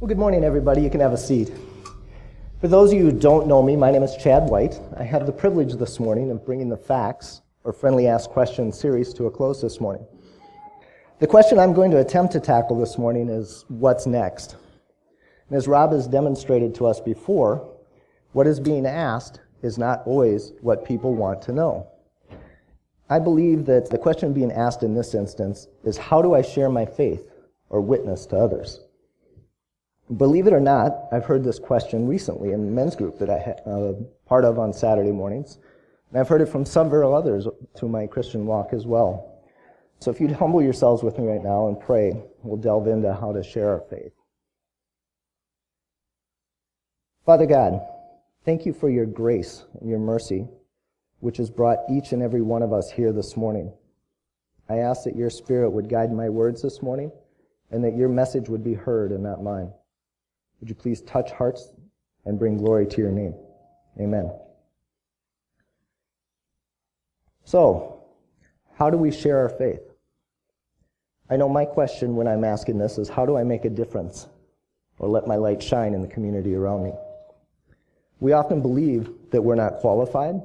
Well, good morning, everybody. You can have a seat. For those of you who don't know me, my name is Chad White. I have the privilege this morning of bringing the facts or friendly ask questions series to a close this morning. The question I'm going to attempt to tackle this morning is what's next? And as Rob has demonstrated to us before, what is being asked is not always what people want to know. I believe that the question being asked in this instance is how do I share my faith or witness to others? Believe it or not, I've heard this question recently in the men's group that I am uh, part of on Saturday mornings. And I've heard it from several others through my Christian walk as well. So if you'd humble yourselves with me right now and pray, we'll delve into how to share our faith. Father God, thank you for your grace and your mercy, which has brought each and every one of us here this morning. I ask that your spirit would guide my words this morning and that your message would be heard and not mine. Would you please touch hearts and bring glory to your name? Amen. So, how do we share our faith? I know my question when I'm asking this is how do I make a difference or let my light shine in the community around me? We often believe that we're not qualified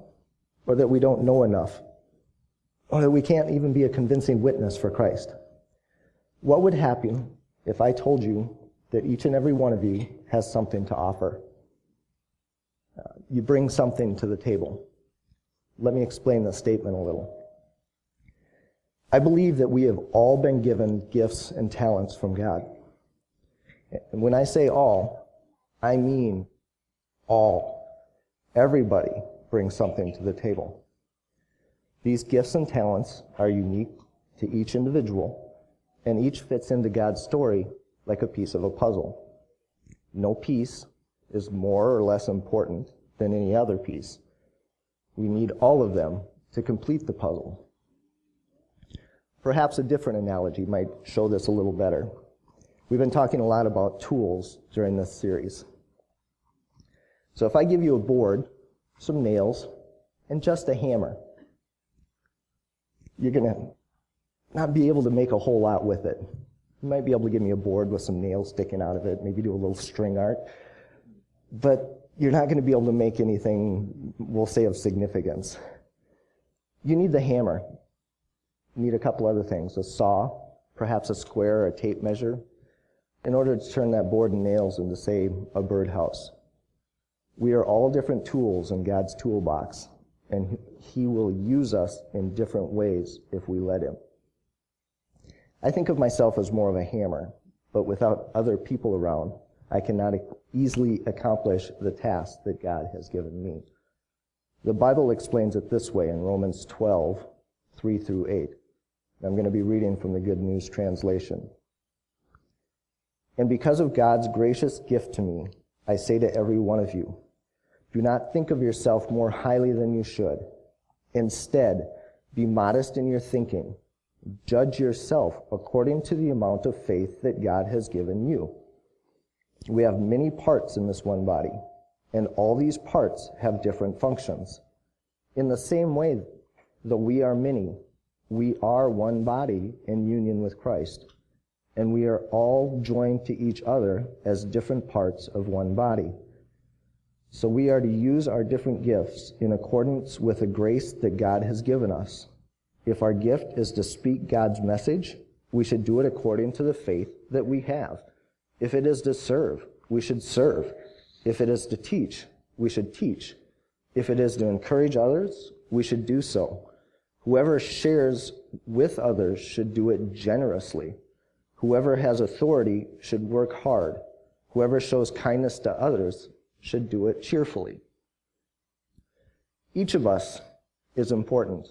or that we don't know enough or that we can't even be a convincing witness for Christ. What would happen if I told you that each and every one of you has something to offer. Uh, you bring something to the table. Let me explain the statement a little. I believe that we have all been given gifts and talents from God. And when I say all, I mean all. Everybody brings something to the table. These gifts and talents are unique to each individual, and each fits into God's story like a piece of a puzzle. No piece is more or less important than any other piece. We need all of them to complete the puzzle. Perhaps a different analogy might show this a little better. We've been talking a lot about tools during this series. So if I give you a board, some nails, and just a hammer, you're going to not be able to make a whole lot with it. You might be able to give me a board with some nails sticking out of it, maybe do a little string art. But you're not going to be able to make anything, we'll say, of significance. You need the hammer. You need a couple other things a saw, perhaps a square or a tape measure, in order to turn that board and nails into, say, a birdhouse. We are all different tools in God's toolbox, and He will use us in different ways if we let Him. I think of myself as more of a hammer, but without other people around, I cannot easily accomplish the task that God has given me. The Bible explains it this way in Romans 12, 3 through 8. I'm going to be reading from the Good News Translation. And because of God's gracious gift to me, I say to every one of you, do not think of yourself more highly than you should. Instead, be modest in your thinking Judge yourself according to the amount of faith that God has given you. We have many parts in this one body, and all these parts have different functions. In the same way, though we are many, we are one body in union with Christ, and we are all joined to each other as different parts of one body. So we are to use our different gifts in accordance with the grace that God has given us. If our gift is to speak God's message, we should do it according to the faith that we have. If it is to serve, we should serve. If it is to teach, we should teach. If it is to encourage others, we should do so. Whoever shares with others should do it generously. Whoever has authority should work hard. Whoever shows kindness to others should do it cheerfully. Each of us is important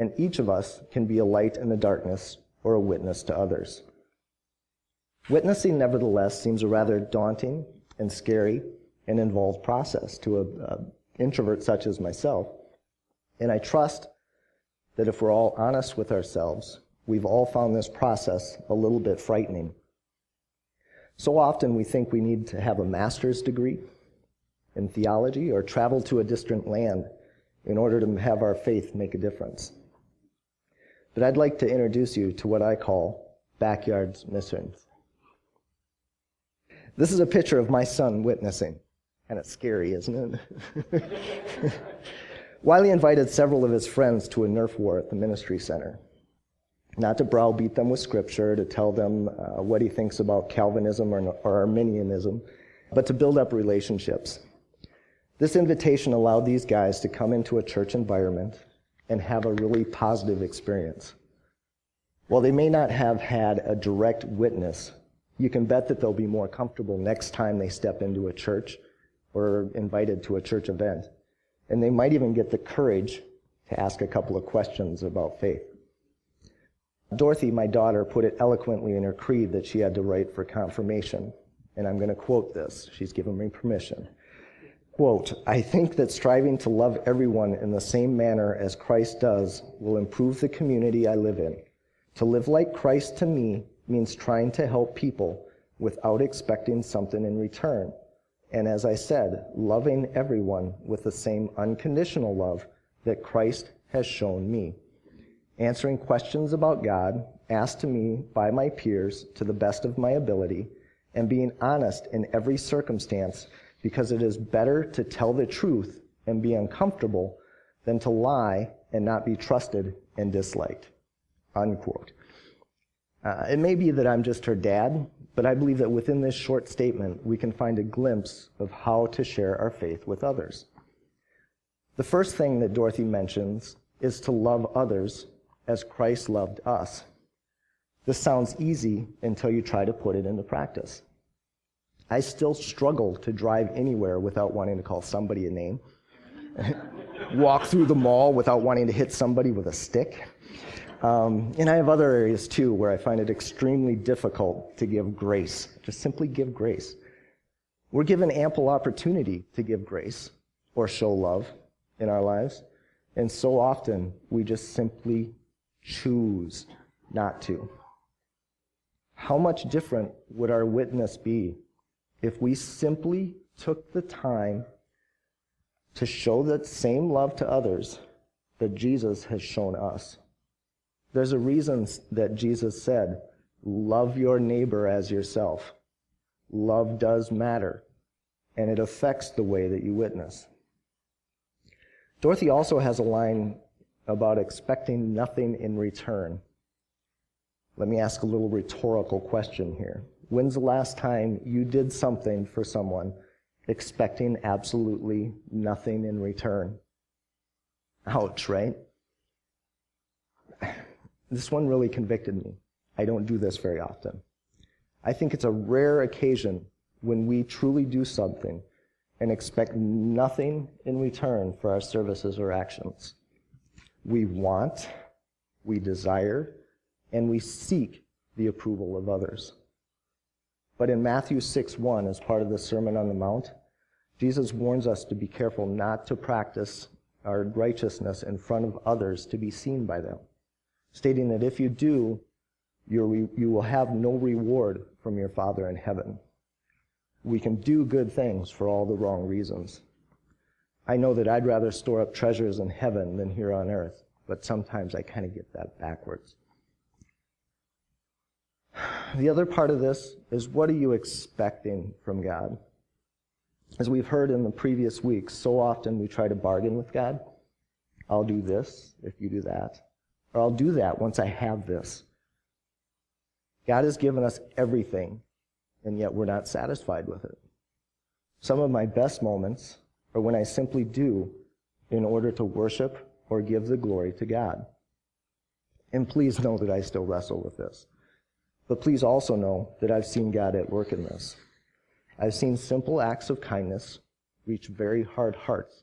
and each of us can be a light in the darkness or a witness to others. Witnessing, nevertheless, seems a rather daunting and scary and involved process to an introvert such as myself. And I trust that if we're all honest with ourselves, we've all found this process a little bit frightening. So often we think we need to have a master's degree in theology or travel to a distant land in order to have our faith make a difference. But I'd like to introduce you to what I call backyard missions. This is a picture of my son witnessing. Kind of scary, isn't it? Wiley invited several of his friends to a Nerf war at the ministry center. Not to browbeat them with scripture, to tell them uh, what he thinks about Calvinism or, or Arminianism, but to build up relationships. This invitation allowed these guys to come into a church environment and have a really positive experience. While they may not have had a direct witness, you can bet that they'll be more comfortable next time they step into a church or invited to a church event. And they might even get the courage to ask a couple of questions about faith. Dorothy, my daughter, put it eloquently in her creed that she had to write for confirmation. And I'm going to quote this. She's given me permission. Quote, I think that striving to love everyone in the same manner as Christ does will improve the community I live in. To live like Christ to me means trying to help people without expecting something in return. And as I said, loving everyone with the same unconditional love that Christ has shown me. Answering questions about God asked to me by my peers to the best of my ability, and being honest in every circumstance because it is better to tell the truth and be uncomfortable than to lie and not be trusted and disliked. Unquote. Uh, it may be that I'm just her dad, but I believe that within this short statement, we can find a glimpse of how to share our faith with others. The first thing that Dorothy mentions is to love others as Christ loved us. This sounds easy until you try to put it into practice. I still struggle to drive anywhere without wanting to call somebody a name, walk through the mall without wanting to hit somebody with a stick. Um, and I have other areas too where I find it extremely difficult to give grace. Just simply give grace. We're given ample opportunity to give grace or show love in our lives. And so often we just simply choose not to. How much different would our witness be if we simply took the time to show that same love to others that Jesus has shown us? There's a reason that Jesus said, love your neighbor as yourself. Love does matter, and it affects the way that you witness. Dorothy also has a line about expecting nothing in return. Let me ask a little rhetorical question here. When's the last time you did something for someone expecting absolutely nothing in return? Ouch, right? This one really convicted me. I don't do this very often. I think it's a rare occasion when we truly do something and expect nothing in return for our services or actions. We want, we desire, and we seek the approval of others. But in Matthew 6 1, as part of the Sermon on the Mount, Jesus warns us to be careful not to practice our righteousness in front of others to be seen by them stating that if you do, you will have no reward from your Father in heaven. We can do good things for all the wrong reasons. I know that I'd rather store up treasures in heaven than here on earth, but sometimes I kind of get that backwards. The other part of this is what are you expecting from God? As we've heard in the previous weeks, so often we try to bargain with God. I'll do this if you do that or I'll do that once I have this. God has given us everything, and yet we're not satisfied with it. Some of my best moments are when I simply do in order to worship or give the glory to God. And please know that I still wrestle with this. But please also know that I've seen God at work in this. I've seen simple acts of kindness reach very hard hearts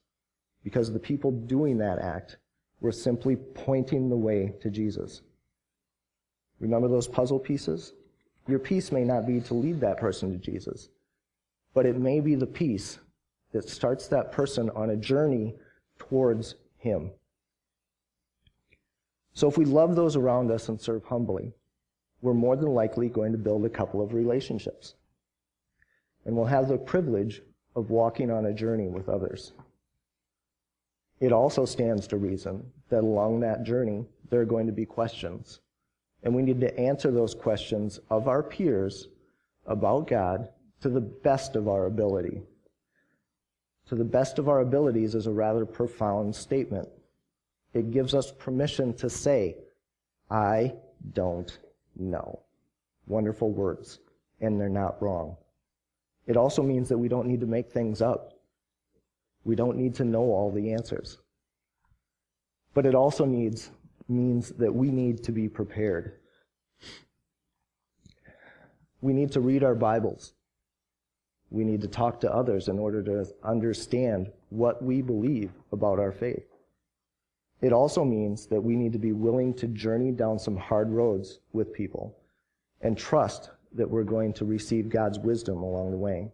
because the people doing that act we're simply pointing the way to Jesus. Remember those puzzle pieces? Your piece may not be to lead that person to Jesus, but it may be the piece that starts that person on a journey towards Him. So if we love those around us and serve humbly, we're more than likely going to build a couple of relationships. And we'll have the privilege of walking on a journey with others. It also stands to reason that along that journey, there are going to be questions. And we need to answer those questions of our peers about God to the best of our ability. To the best of our abilities is a rather profound statement. It gives us permission to say, I don't know. Wonderful words, and they're not wrong. It also means that we don't need to make things up. We don't need to know all the answers. But it also needs, means that we need to be prepared. We need to read our Bibles. We need to talk to others in order to understand what we believe about our faith. It also means that we need to be willing to journey down some hard roads with people and trust that we're going to receive God's wisdom along the way.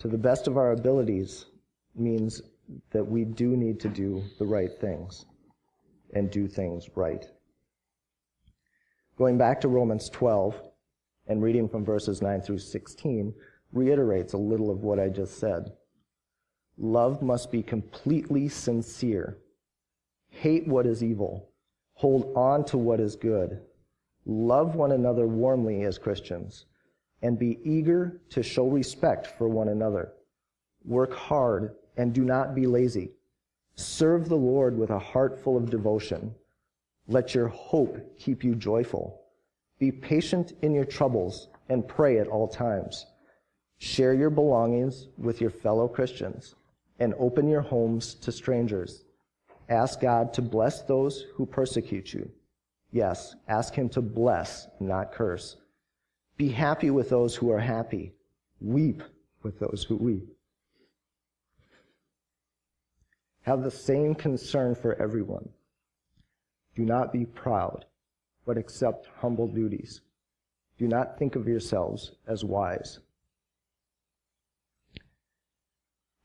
To the best of our abilities means that we do need to do the right things and do things right. Going back to Romans 12 and reading from verses 9 through 16 reiterates a little of what I just said. Love must be completely sincere. Hate what is evil. Hold on to what is good Love one another warmly as Christians and be eager to show respect for one another. Work hard and do not be lazy. Serve the Lord with a heart full of devotion. Let your hope keep you joyful. Be patient in your troubles and pray at all times. Share your belongings with your fellow Christians and open your homes to strangers. Ask God to bless those who persecute you Yes, ask him to bless, not curse. Be happy with those who are happy. Weep with those who weep. Have the same concern for everyone. Do not be proud, but accept humble duties. Do not think of yourselves as wise.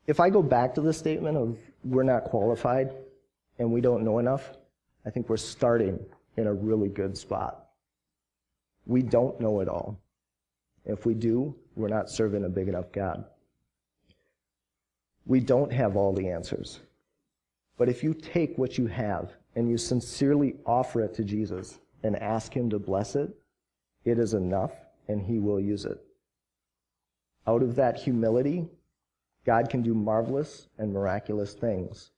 If I go back to the statement of we're not qualified and we don't know enough, I think we're starting in a really good spot. We don't know it all. If we do, we're not serving a big enough God. We don't have all the answers. But if you take what you have and you sincerely offer it to Jesus and ask Him to bless it, it is enough and He will use it. Out of that humility, God can do marvelous and miraculous things,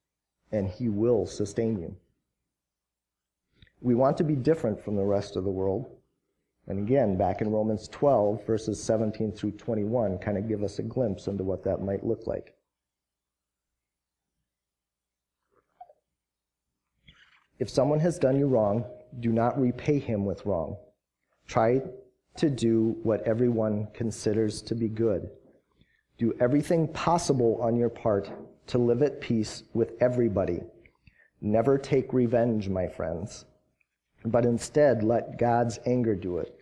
and He will sustain you. We want to be different from the rest of the world. And again, back in Romans 12, verses 17 through 21, kind of give us a glimpse into what that might look like. If someone has done you wrong, do not repay him with wrong. Try to do what everyone considers to be good. Do everything possible on your part to live at peace with everybody. Never take revenge, my friends but instead let God's anger do it.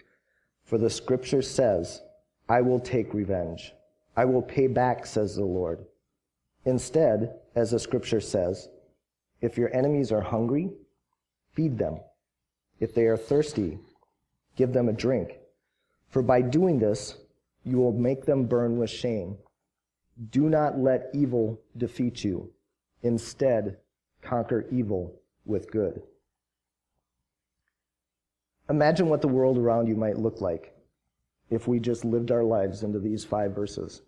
For the scripture says, I will take revenge. I will pay back, says the Lord. Instead, as the scripture says, if your enemies are hungry, feed them. If they are thirsty, give them a drink. For by doing this, you will make them burn with shame. Do not let evil defeat you. Instead, conquer evil with good. Imagine what the world around you might look like if we just lived our lives into these five verses.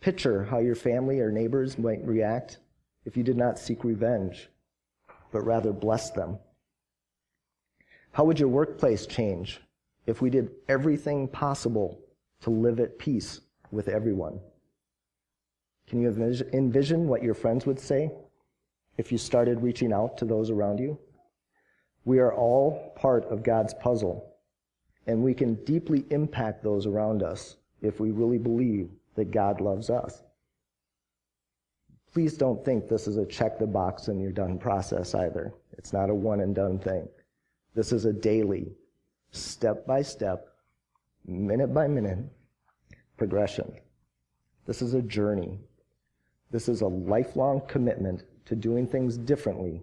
Picture how your family or neighbors might react if you did not seek revenge, but rather bless them. How would your workplace change if we did everything possible to live at peace with everyone? Can you envision what your friends would say if you started reaching out to those around you? We are all part of God's puzzle, and we can deeply impact those around us if we really believe that God loves us. Please don't think this is a check the box and you're done process either. It's not a one and done thing. This is a daily, step by step, minute by minute progression. This is a journey. This is a lifelong commitment to doing things differently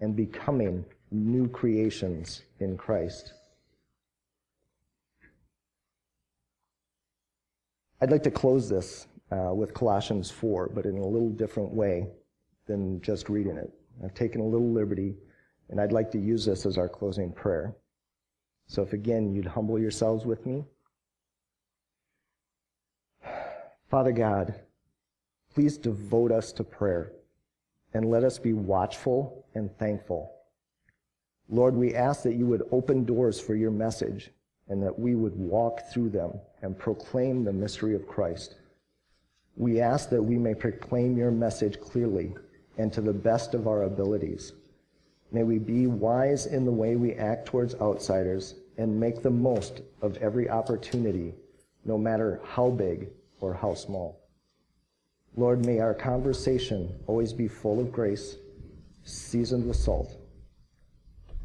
and becoming new creations in Christ. I'd like to close this uh, with Colossians 4, but in a little different way than just reading it. I've taken a little liberty, and I'd like to use this as our closing prayer. So if again you'd humble yourselves with me. Father God, please devote us to prayer and let us be watchful and thankful. Lord, we ask that you would open doors for your message and that we would walk through them and proclaim the mystery of Christ. We ask that we may proclaim your message clearly and to the best of our abilities. May we be wise in the way we act towards outsiders and make the most of every opportunity, no matter how big or how small. Lord, may our conversation always be full of grace, seasoned with salt.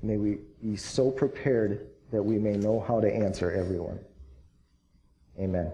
May we be so prepared that we may know how to answer everyone. Amen.